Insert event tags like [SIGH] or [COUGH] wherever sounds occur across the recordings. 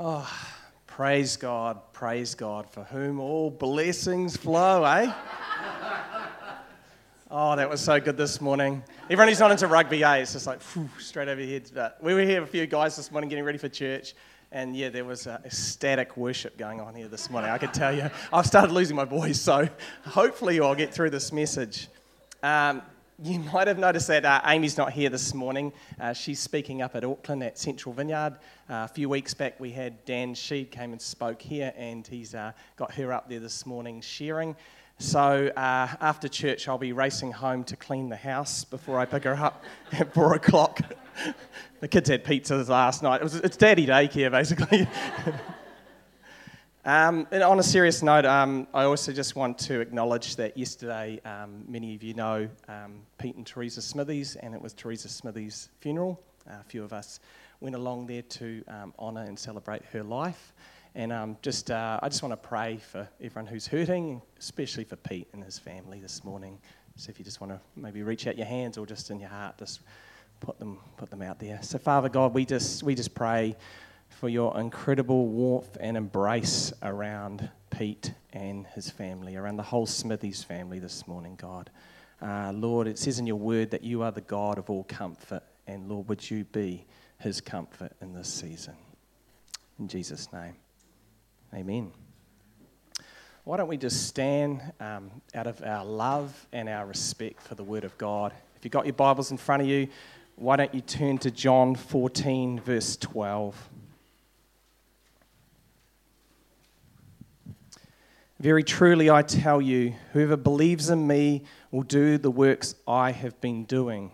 Oh, praise God, praise God, for whom all blessings flow, eh? Oh, that was so good this morning. Everyone who's not into rugby, eh? It's just like whew, straight over your heads. But we were here, a few guys this morning getting ready for church, and yeah, there was a ecstatic worship going on here this morning. I can tell you. I've started losing my voice, so hopefully I'll get through this message. Um, you might have noticed that uh, Amy's not here this morning. Uh, she's speaking up at Auckland at Central Vineyard. Uh, a few weeks back, we had Dan Sheed came and spoke here, and he's uh, got her up there this morning sharing. So uh, after church, I'll be racing home to clean the house before I pick her up [LAUGHS] at four o'clock. [LAUGHS] the kids had pizzas last night. It was, it's daddy daycare, basically. [LAUGHS] Um, and on a serious note, um, I also just want to acknowledge that yesterday, um, many of you know um, Pete and Teresa Smithies, and it was Teresa Smithies' funeral. Uh, a few of us went along there to um, honour and celebrate her life. And um, just, uh, I just want to pray for everyone who's hurting, especially for Pete and his family this morning. So if you just want to maybe reach out your hands or just in your heart, just put them, put them out there. So Father God, we just, we just pray for your incredible warmth and embrace around Pete and his family, around the whole Smithies family this morning, God. Uh, Lord, it says in your word that you are the God of all comfort, and Lord, would you be his comfort in this season? In Jesus' name, amen. Why don't we just stand um, out of our love and our respect for the word of God? If you've got your Bibles in front of you, why don't you turn to John 14, verse 12. Very truly, I tell you, whoever believes in me will do the works I have been doing,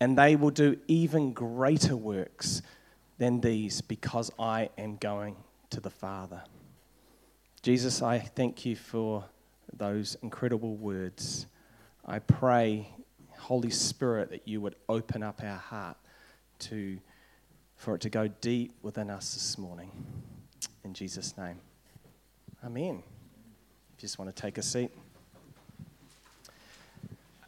and they will do even greater works than these because I am going to the Father. Jesus, I thank you for those incredible words. I pray, Holy Spirit, that you would open up our heart to, for it to go deep within us this morning. In Jesus' name. Amen just want to take a seat.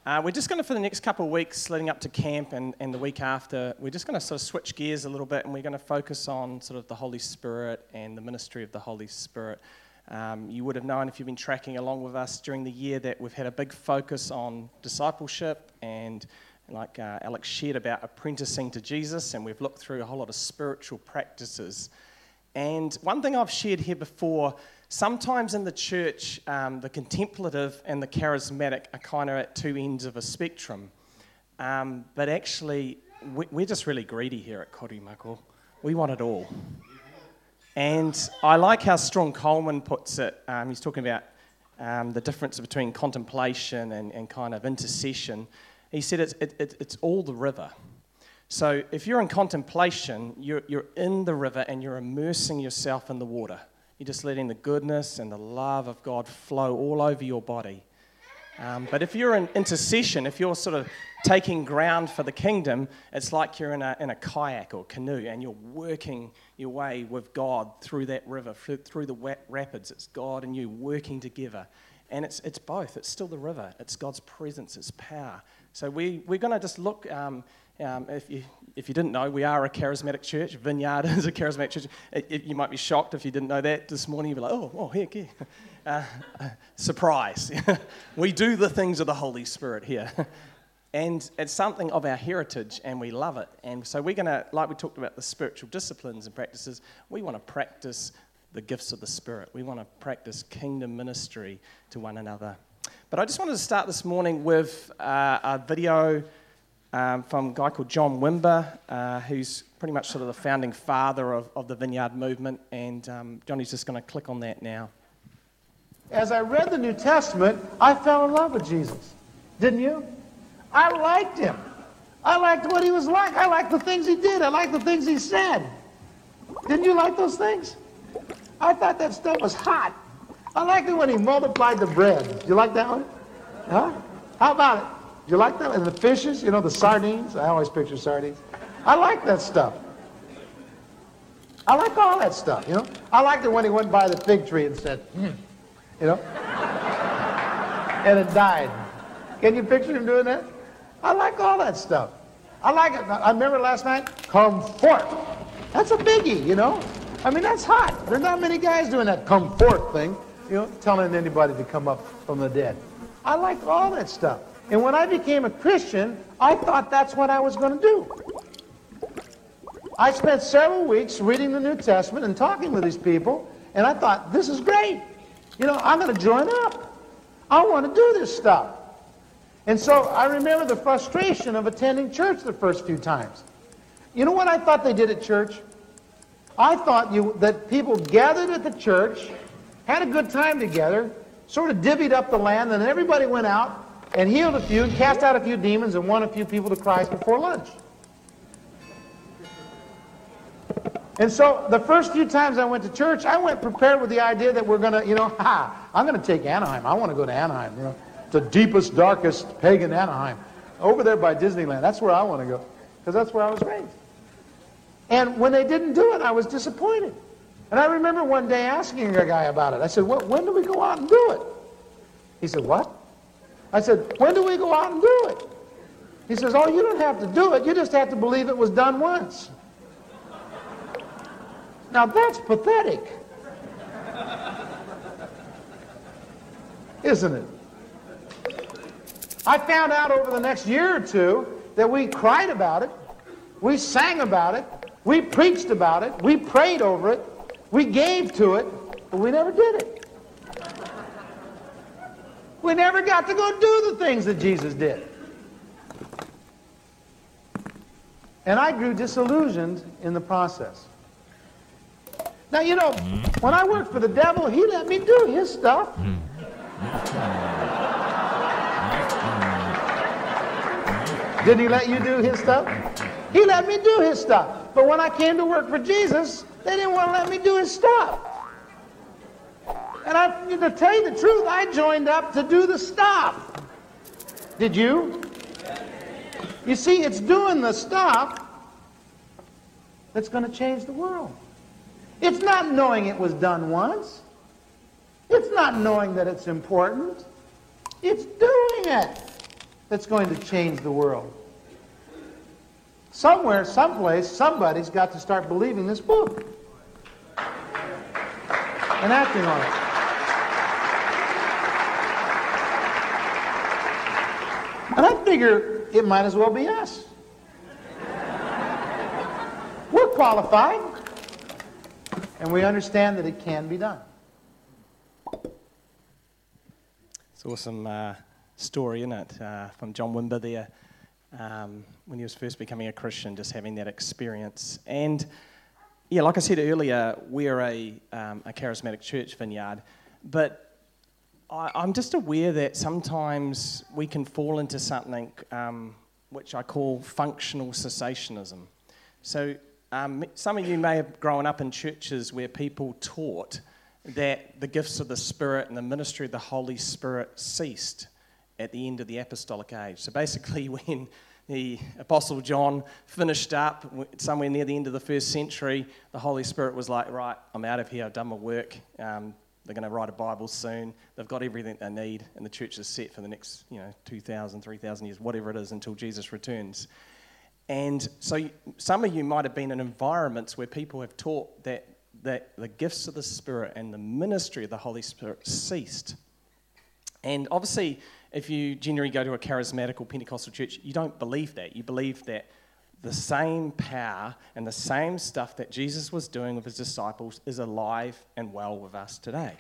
Uh, we're just going to, for the next couple of weeks leading up to camp and, and the week after, we're just going to sort of switch gears a little bit and we're going to focus on sort of the Holy Spirit and the ministry of the Holy Spirit. Um, you would have known if you've been tracking along with us during the year that we've had a big focus on discipleship and like uh, Alex shared about apprenticing to Jesus, and we've looked through a whole lot of spiritual practices. And one thing I've shared here before Sometimes in the church, um, the contemplative and the charismatic are kind of at two ends of a spectrum. Um, but actually, we, are just really greedy here at Korimako. We want it all. And I like how Strong Coleman puts it. Um, he's talking about um, the difference between contemplation and, and, kind of intercession. He said it's, it, it, it's all the river. So if you're in contemplation, you're, you're in the river and you're immersing yourself in the water. You're just letting the goodness and the love of God flow all over your body. Um, but if you're in intercession, if you're sort of taking ground for the kingdom, it's like you're in a, in a kayak or canoe and you're working your way with God through that river, through the wet rapids. It's God and you working together. And it's, it's both. It's still the river, it's God's presence, it's power. So we, we're going to just look. Um, um, if, you, if you didn't know, we are a charismatic church. Vineyard [LAUGHS] is a charismatic church. It, it, you might be shocked if you didn't know that this morning. You'd be like, oh, oh heck yeah. [LAUGHS] Uh, uh, surprise. [LAUGHS] we do the things of the Holy Spirit here. and it's something of our heritage, and we love it. And so we're going to, like we talked about the spiritual disciplines and practices, we want to practice the gifts of the Spirit. We want to practice kingdom ministry to one another. But I just wanted to start this morning with uh, a video um, from a guy called John Wimber, uh, who's pretty much sort of the founding father of, of the Vineyard movement. And um, Johnny's just going to click on that now. As I read the New Testament, I fell in love with Jesus. Didn't you? I liked him. I liked what he was like. I liked the things he did. I liked the things he said. Didn't you like those things? I thought that stuff was hot. I liked it when he multiplied the bread. You like that one? Huh? How about it? You like that? And the fishes, you know, the sardines. I always picture sardines. I like that stuff. I like all that stuff, you know. I liked it when he went by the fig tree and said, hmm, you know, and it died. Can you picture him doing that? I like all that stuff. I like it. I remember last night, come forth. That's a biggie, you know. I mean, that's hot. There's not many guys doing that come forth thing, you know, telling anybody to come up from the dead. I like all that stuff. And when I became a Christian, I thought that's what I was going to do. I spent several weeks reading the New Testament and talking with these people, and I thought, this is great. You know, I'm going to join up. I want to do this stuff. And so I remember the frustration of attending church the first few times. You know what I thought they did at church? I thought you, that people gathered at the church, had a good time together, sort of divvied up the land, and everybody went out and healed a few, and cast out a few demons, and won a few people to Christ before lunch. And so the first few times I went to church, I went prepared with the idea that we're going to, you know, [LAUGHS] ha, I'm going to take Anaheim. I want to go to Anaheim, you know, the deepest, darkest pagan Anaheim. Over there by Disneyland. That's where I want to go because that's where I was raised. And when they didn't do it, I was disappointed. And I remember one day asking a guy about it. I said, well, when do we go out and do it? He said, what? I said, when do we go out and do it? He says, oh, you don't have to do it. You just have to believe it was done once. Now that's pathetic. Isn't it? I found out over the next year or two that we cried about it, we sang about it, we preached about it, we prayed over it, we gave to it, but we never did it. We never got to go do the things that Jesus did. And I grew disillusioned in the process. Now, you know, when I worked for the devil, he let me do his stuff. Didn't he let you do his stuff? He let me do his stuff. But when I came to work for Jesus, they didn't want to let me do his stuff. And I, to tell you the truth, I joined up to do the stuff. Did you? You see, it's doing the stuff that's going to change the world. It's not knowing it was done once. It's not knowing that it's important. It's doing it that's going to change the world. Somewhere, someplace, somebody's got to start believing this book and acting on it. And I figure it might as well be us. We're qualified and we understand that it can be done. It's an awesome uh, story, isn't it, uh, from John Wimber there, um, when he was first becoming a Christian, just having that experience. And yeah, like I said earlier, we're a, um, a charismatic church vineyard, but I, am just aware that sometimes we can fall into something um, which I call functional cessationism. So um, some of you may have grown up in churches where people taught that the gifts of the Spirit and the ministry of the Holy Spirit ceased at the end of the apostolic age. So basically, [LAUGHS] when the Apostle John finished up somewhere near the end of the first century, the Holy Spirit was like, Right, I'm out of here, I've done my work. Um, they're going to write a Bible soon. They've got everything they need, and the church is set for the next, you know, 2,000, 3,000 years, whatever it is, until Jesus returns. And so some of you might have been in environments where people have taught that, that the gifts of the Spirit and the ministry of the Holy Spirit ceased. And obviously, if you generally go to a charismatic or Pentecostal church, you don't believe that. You believe that the same power and the same stuff that Jesus was doing with his disciples is alive and well with us today.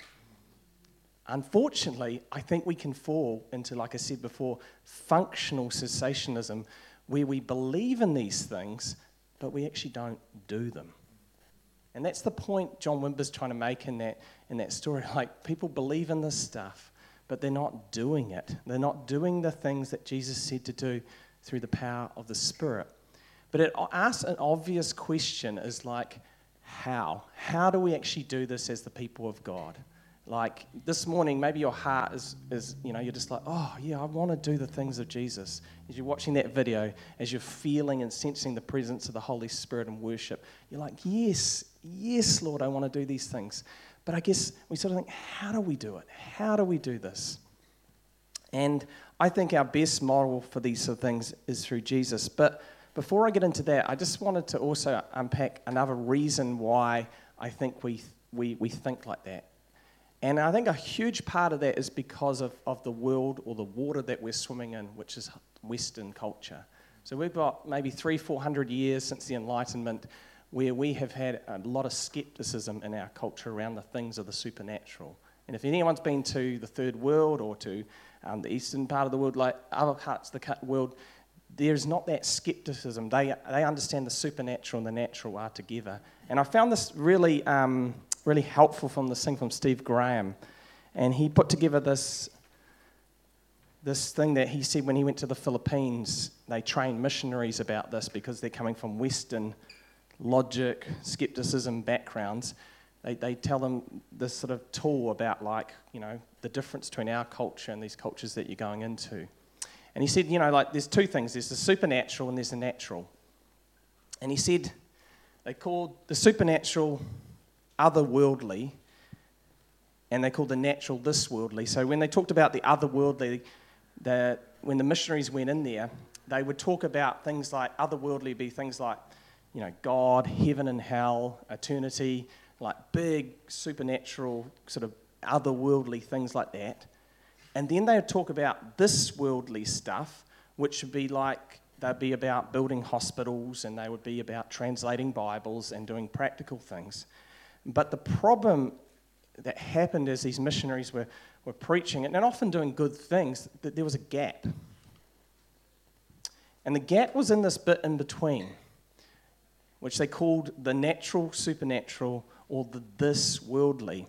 Unfortunately, I think we can fall into, like I said before, functional cessationism where we believe in these things, but we actually don't do them. And that's the point John Wimber's trying to make in that, in that story. [LAUGHS] Like, people believe in this stuff, but they're not doing it. They're not doing the things that Jesus said to do through the power of the Spirit. But it asks an obvious question is like, how? How do we actually do this as the people of God? Like this morning, maybe your heart is, is, you know, you're just like, oh, yeah, I want to do the things of Jesus. As you're watching that video, as you're feeling and sensing the presence of the Holy Spirit and worship, you're like, yes, yes, Lord, I want to do these things. But I guess we sort of think, how do we do it? How do we do this? And I think our best model for these sort of things is through Jesus. But before I get into that, I just wanted to also unpack another reason why I think we, we, we think like that. And I think a huge part of that is because of, of the world or the water that we're swimming in, which is Western culture. So we've got maybe three, four hundred years since the Enlightenment where we have had a lot of skepticism in our culture around the things of the supernatural. And if anyone's been to the third world or to um, the eastern part of the world, like other parts of the world, there's not that skepticism. They, they understand the supernatural and the natural are together. And I found this really, um, really helpful from this thing from Steve Graham. And he put together this, this thing that he said when he went to the Philippines, they trained missionaries about this because they're coming from Western logic, skepticism backgrounds. They, they tell them this sort of tool about, like, you know, the difference between our culture and these cultures that you're going into. And he said, you know, like there's two things there's the supernatural and there's the natural. And he said they called the supernatural otherworldly and they called the natural this worldly. So when they talked about the otherworldly, the, when the missionaries went in there, they would talk about things like otherworldly be things like, you know, God, heaven and hell, eternity, like big supernatural sort of otherworldly things like that. And then they would talk about this worldly stuff, which would be like they'd be about building hospitals and they would be about translating Bibles and doing practical things. But the problem that happened as these missionaries were, were preaching and often doing good things, that there was a gap. And the gap was in this bit in between, which they called the natural supernatural or the this worldly.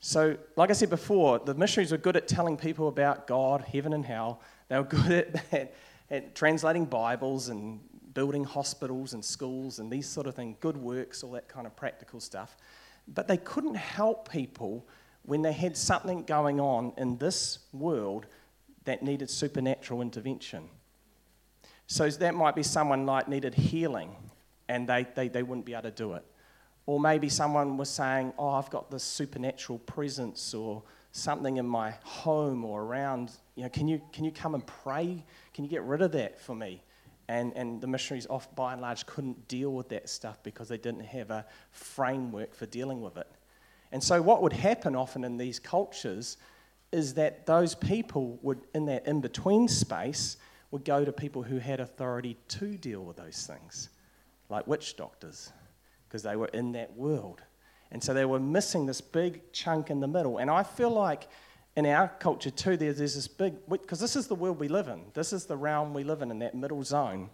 So, like I said before, the missionaries were good at telling people about God, heaven, and hell. They were [LAUGHS] good at, at, at, translating Bibles and building hospitals and schools and these sort of things, good works, all that kind of practical stuff. But they couldn't help people when they had something going on in this world that needed supernatural intervention. So, that might be someone like needed healing and they, they, they wouldn't be able to do it or maybe someone was saying, Oh, I've got this supernatural presence or something in my home or around. You know, can you, can you come and pray? Can you get rid of that for me? And, and the missionaries, off by and large, couldn't deal with that stuff because they didn't have a framework for dealing with it. And so, what would happen often in these cultures is that those people would, in that in between space, would go to people who had authority to deal with those things, like witch doctors because they were in that world. And so they were missing this big chunk in the middle. And I feel like in our culture too, there's, there's this big, because this is the world we live in. This is the realm we live in, in that middle zone.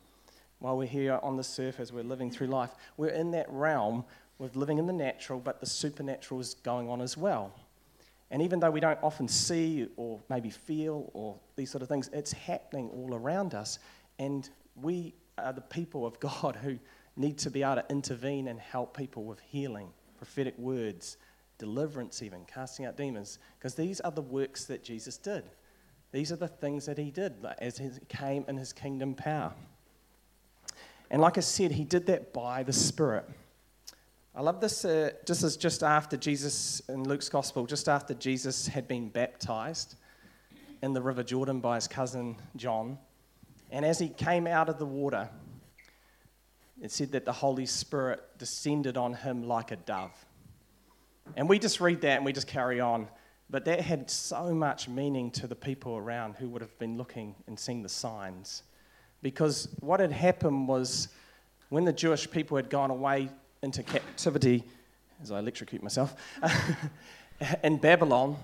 While we're here on the surface, we're living through life. We're in that realm with living in the natural, but the supernatural is going on as well. And even though we don't often see or maybe feel or these sort of things, it's happening all around us. And we are the people of [LAUGHS] God who need to be able to intervene and help people with healing, prophetic words, deliverance, even casting out demons, because these are the works that Jesus did. These are the things that he did as he came in his kingdom power. And like I said, he did that by the Spirit. I love this. Uh, this is just after Jesus, in Luke's Gospel, just after Jesus had been baptized in the River Jordan by his cousin John. And as he came out of the water, it said that the Holy Spirit descended on him like a dove. And we just read that and we just carry on. But that had so much meaning to the people around who would have been looking and seeing the signs. Because what had happened was when the Jewish people had gone away into captivity, as I electrocute myself, [LAUGHS] in Babylon,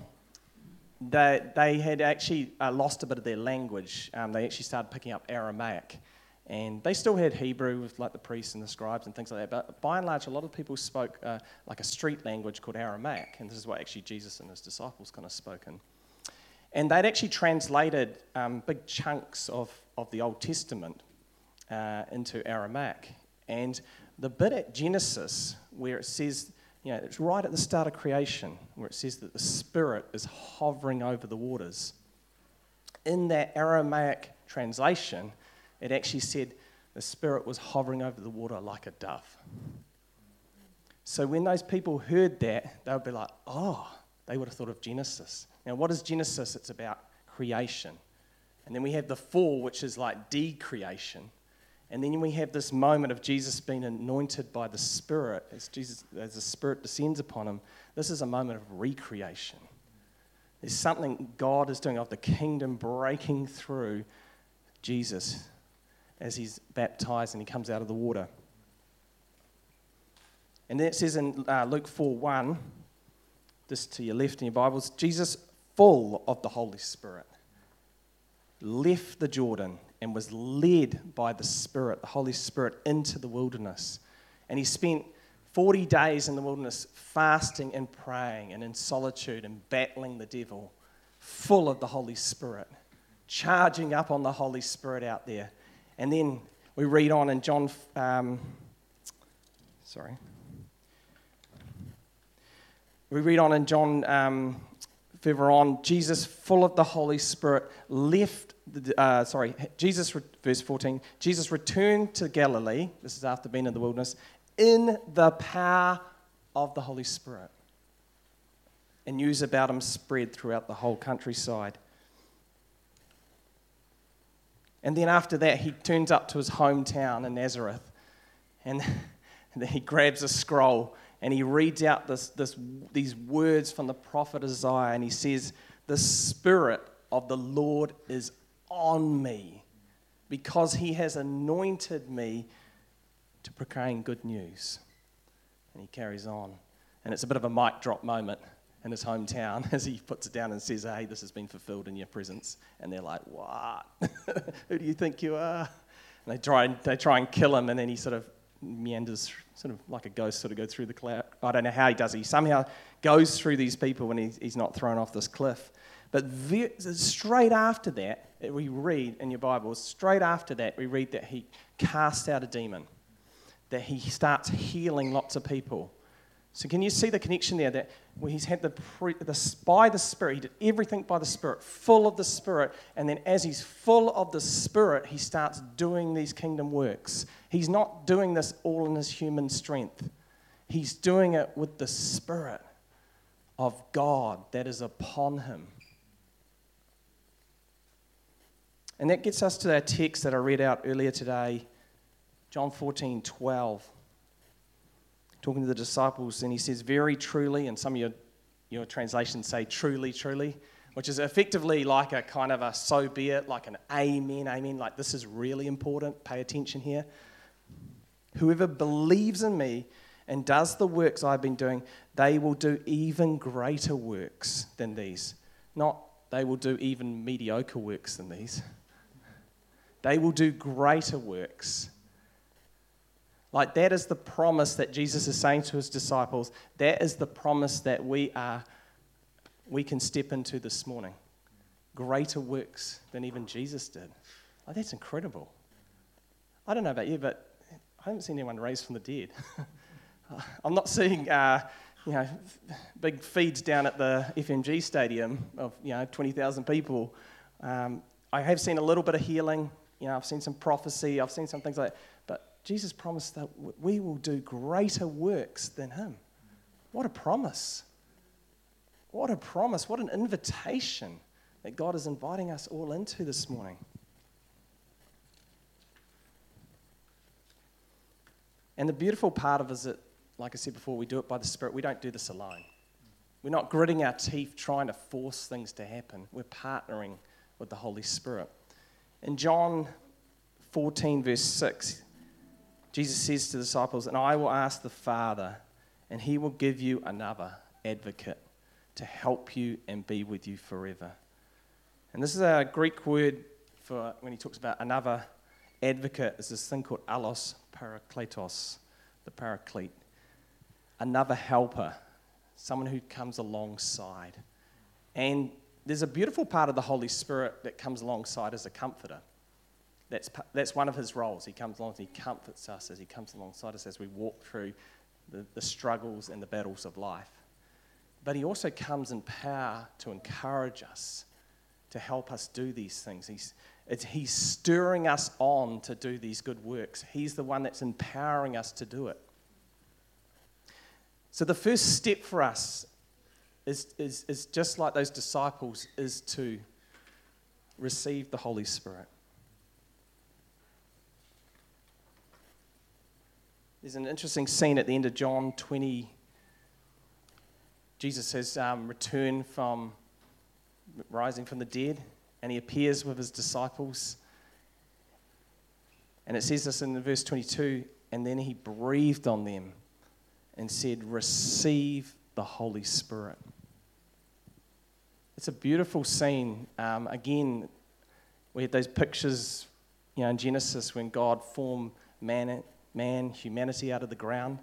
they, they had actually uh, lost a bit of their language. Um, they actually started picking up Aramaic. And they still had Hebrew with like the priests and the scribes and things like that. But by and large, a lot of people spoke uh, like a street language called Aramaic. And this is what actually Jesus and his disciples kind of spoken. And they'd actually translated um, big chunks of, of the Old Testament uh, into Aramaic. And the bit at Genesis where it says, you know, it's right at the start of creation, where it says that the Spirit is hovering over the waters. In that Aramaic translation, it actually said the Spirit was hovering over the water like a dove. So when those people heard that, they would be like, oh, they would have thought of Genesis. Now, what is Genesis? It's about creation. And then we have the fall, which is like decreation. And then we have this moment of Jesus being anointed by the Spirit as Jesus as the Spirit descends upon him. This is a moment of recreation. There's something God is doing of the kingdom breaking through Jesus as he's baptized and he comes out of the water. And then it says in uh, Luke 4 1, just to your left in your Bibles, Jesus, full of the Holy Spirit, left the Jordan and was led by the Spirit, the Holy Spirit, into the wilderness. And he spent 40 days in the wilderness fasting and praying and in solitude and battling the devil, full of the Holy Spirit, charging up on the Holy Spirit out there. And then we read on in John, um, sorry. We read on in John, um, further on, Jesus, full of the Holy Spirit, left, uh, sorry, Jesus, verse 14, Jesus returned to Galilee, this is after being in the wilderness, in the power of the Holy Spirit. And news about him spread throughout the whole countryside. And then after that, he turns up to his hometown in Nazareth. And, and [LAUGHS] then he grabs a scroll and he reads out this, this, these words from the prophet Isaiah. And he says, The Spirit of the Lord is on me because he has anointed me to proclaim good news. And he carries on. And it's a bit of a mic drop moment in his hometown [LAUGHS] as he puts it down and says, Hey, this has been fulfilled in your presence. And they're like, What? [LAUGHS] Who do you think you are? And they try, and, they try and kill him, and then he sort of meanders, sort of like a ghost, sort of go through the cloud. I don't know how he does it. He somehow goes through these people when he's, he's not thrown off this cliff. But straight after that, we read in your Bible, straight after that, we read that he cast out a demon that he starts healing lots of people. So, can you see the connection there? That he's had the, the by the Spirit, he did everything by the Spirit, full of the Spirit, and then as he's full of the Spirit, he starts doing these kingdom works. He's not doing this all in his human strength. He's doing it with the Spirit of God that is upon him. And that gets us to our text that I read out earlier today John 14, 12. Talking to the disciples, and he says, Very truly, and some of your, your translations say truly, truly, which is effectively like a kind of a so be it, like an amen, amen, like this is really important, pay attention here. Whoever believes in me and does the works I've been doing, they will do even greater works than these. Not they will do even mediocre works than these. They will do greater works like, that is the promise that Jesus is saying to his disciples. That is the promise that we are, we can step into this morning. Greater works than even Jesus did. Like, that's incredible. I don't know about you, but I haven't seen anyone raised from the dead. [LAUGHS] I'm not seeing, uh, you know, big feeds down at the FMG stadium of, you know, 20,000 people. Um, I have seen a little bit of healing. You know, I've seen some prophecy. I've seen some things like that. Jesus promised that we will do greater works than him. What a promise. What a promise. What an invitation that God is inviting us all into this morning. And the beautiful part of it is that, like I said before, we do it by the Spirit. We don't do this alone. We're not gritting our teeth trying to force things to happen. We're partnering with the Holy Spirit. In John 14, verse 6, Jesus says to the disciples, And I will ask the Father, and he will give you another advocate to help you and be with you forever. And this is a Greek word for when he talks about another advocate, is this thing called allos parakletos, the paraclete. Another helper, someone who comes alongside. And there's a beautiful part of the Holy Spirit that comes alongside as a comforter. That's, that's one of his roles. He comes along and he comforts us as he comes alongside us as we walk through the, the struggles and the battles of life. But he also comes in power to encourage us, to help us do these things. He's, he's stirring us on to do these good works. He's the one that's empowering us to do it. So the first step for us is, is, is just like those disciples, is to receive the Holy Spirit. There's an interesting scene at the end of John 20. Jesus has um, returned from rising from the dead, and he appears with his disciples. And it says this in verse 22 and then he breathed on them and said, Receive the Holy Spirit. It's a beautiful scene. Um, again, we had those pictures you know, in Genesis when God formed man, man, humanity out of the ground.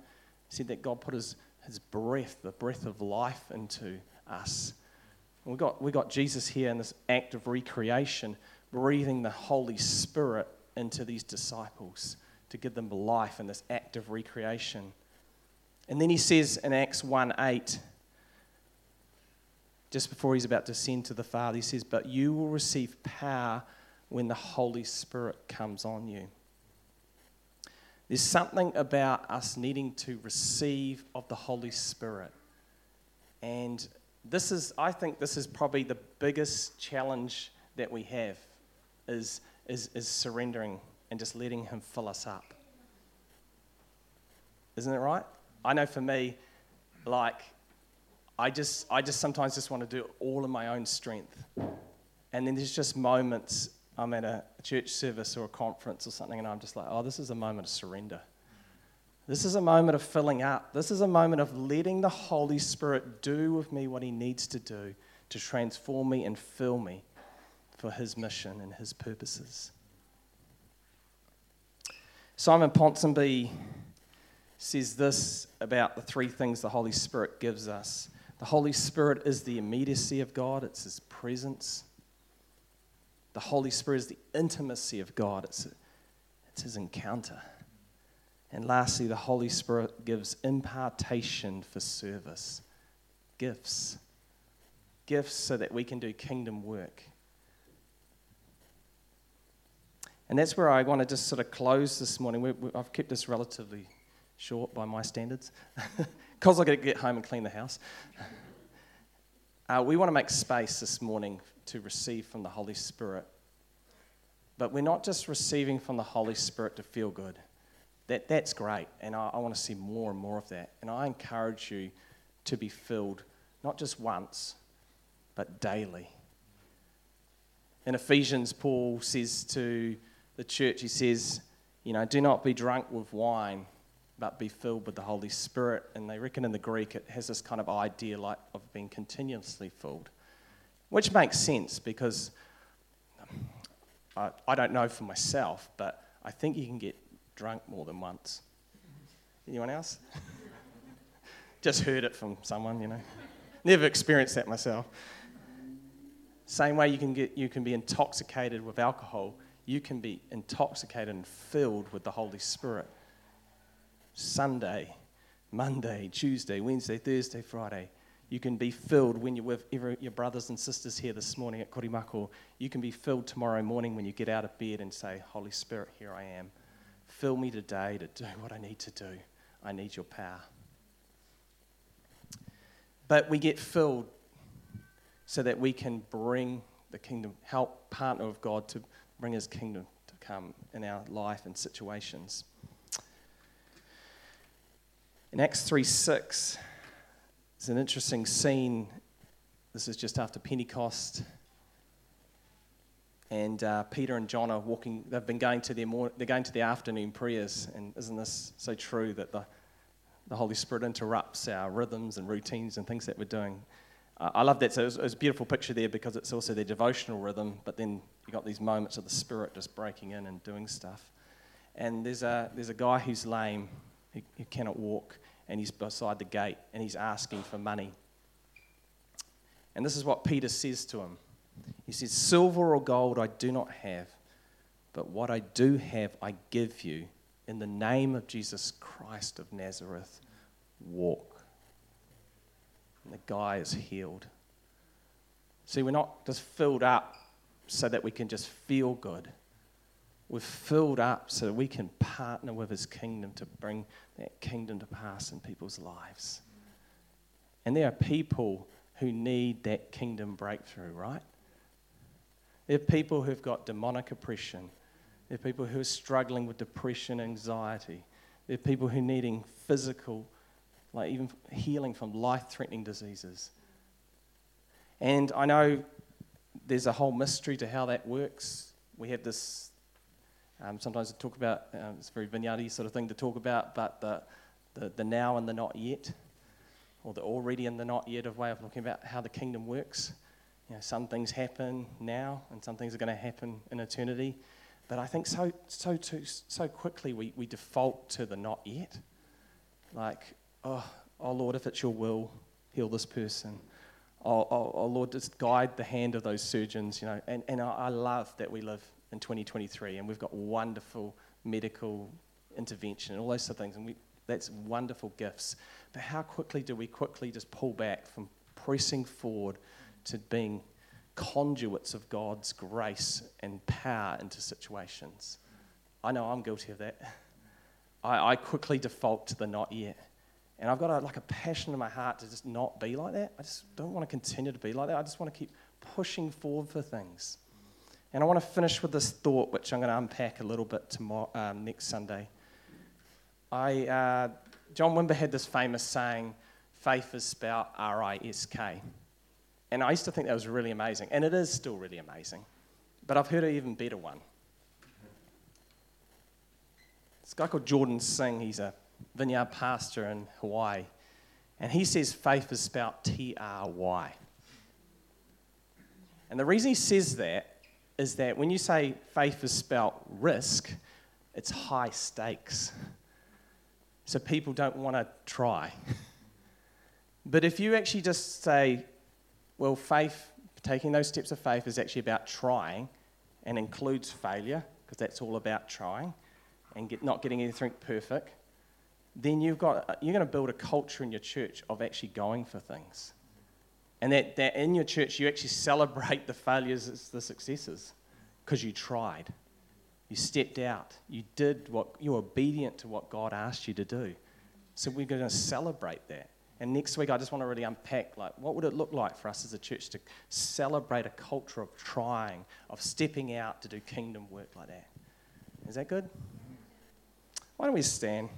He said that God put his, his breath, the breath of life, into us. we got, we got Jesus here in this act of recreation, breathing the Holy Spirit into these disciples to give them life in this act of recreation. And then he says in Acts 1 8, just before he's about to send to the Father, he says, But you will receive power when the Holy Spirit comes on you. There's something about us needing to receive of the Holy Spirit. And this is, I think, this is probably the biggest challenge that we have is, is, is surrendering and just letting Him fill us up. Isn't it right? I know for me, like, I just, I just sometimes just want to do all in my own strength. And then there's just moments I'm at a church service or a conference or something, and I'm just like, oh, this is a moment of surrender. This is a moment of filling up. This is a moment of letting the Holy Spirit do with me what He needs to do to transform me and fill me for His mission and His purposes. Simon Ponsonby says this about the three things the Holy Spirit gives us. The Holy Spirit is the immediacy of God, it's His presence. The Holy Spirit is the intimacy of God, it's, it's His encounter. And lastly, the Holy Spirit gives impartation for service, gifts. Gifts so that we can do kingdom work. And that's where I want to just sort of close this morning. We, we, I've kept this relatively short by my standards [LAUGHS] because I've got to get home and clean the house. [LAUGHS] Uh, we want to make space this morning to receive from the Holy Spirit. But we're not just receiving from the Holy Spirit to feel good. That, that's great, and I, I want to see more and more of that. And I encourage you to be filled, not just once, but daily. In Ephesians, Paul says to the church, he says, you know, do not be drunk with wine, but be filled with the Holy Spirit. And they reckon in the Greek it has this kind of idea like of being continuously filled, which makes sense because um, I, I don't know for myself, but I think you can get drunk more than once. Anyone else? [LAUGHS] Just heard it from someone, you know. Never experienced that myself. Same way you can get you can be intoxicated with alcohol you can be intoxicated and filled with the Holy Spirit. Sunday, Monday, Tuesday, Wednesday, Thursday, Friday. You can be filled when you're with your brothers and sisters here this morning at Korimako. You can be filled tomorrow morning when you get out of bed and say, Holy Spirit, here I am. Fill me today to do what I need to do. I need your power. But we get filled so that we can bring the kingdom, help partner with God to bring his kingdom to come in our life and situations. In Acts 3 6, it's an interesting scene. This is just after Pentecost. And uh, Peter and John are walking, they've been going to their, more, they're going to their afternoon prayers. And isn't this so true that the, the Holy Spirit interrupts our rhythms and routines and things that we're doing? Uh, I love that. So it was, a beautiful picture there because it's also their devotional rhythm, but then you've got these moments of the Spirit just breaking in and doing stuff. And there's a, there's a guy who's lame, he, he cannot walk, and he's beside the gate, and he's asking for money. And this is what Peter says to him He says, Silver or gold I do not have, but what I do have I give you. In the name of Jesus Christ of Nazareth, walk and the guy is healed. See, we're not just filled up so that we can just feel good. We're filled up so that we can partner with his kingdom to bring that kingdom to pass in people's lives. And there are people who need that kingdom breakthrough, right? There are people who've got demonic oppression. There are people who are struggling with depression, anxiety. There are people who are needing physical, like even healing from life threatening diseases. And I know there's a whole mystery to how that works. We have this, um, sometimes to talk about, um, it's a very vineyardy sort of thing to talk about, but the, the, the now and the not yet, or the already and the not yet of way of looking about how the kingdom works. You know, some things happen now, and some things are going to happen in eternity. But I think so, so, too, so quickly we, we default to the not yet. Like, oh, oh, Lord, if it's your will, heal this person. Oh, oh, oh, Lord, just guide the hand of those surgeons, you know. And, and I, I love that we live in 2023 and we've got wonderful medical intervention and all those sort of things. And we, that's wonderful gifts. But how quickly do we quickly just pull back from pressing forward to being conduits of God's grace and power into situations. I know I'm guilty of that. I, I quickly default to the not yet. And I've got a, like a passion in my heart to just not be like that. I just don't want to continue to be like that. I just want to keep pushing forward for things. And I want to finish with this thought, which I'm going to unpack a little bit tomorrow, um, next Sunday. I, uh, John Wimber had this famous saying, faith is spelled R I S K. And I used to think that was really amazing, and it is still really amazing. But I've heard an even better one. This guy called Jordan Seng, he's a vineyard pastor in Hawaii, and he says faith is spelled T R Y. And the reason he says that is that when you say faith is spelled risk, it's high stakes. So people don't want to try. [LAUGHS] but if you actually just say well, faith, taking those steps of faith, is actually about trying and includes failure, because that's all about trying and get, not getting anything perfect. Then you've got, you're going to build a culture in your church of actually going for things. And that, that in your church, you actually celebrate the failures as the successes because you tried. You stepped out. You did what, you were obedient to what God asked you to do. So we're going to celebrate that. And next week, I just want to really unpack like what would it look like for us as a church to celebrate a culture of trying, of stepping out to do kingdom work like that. Is that good? Why don't we stand?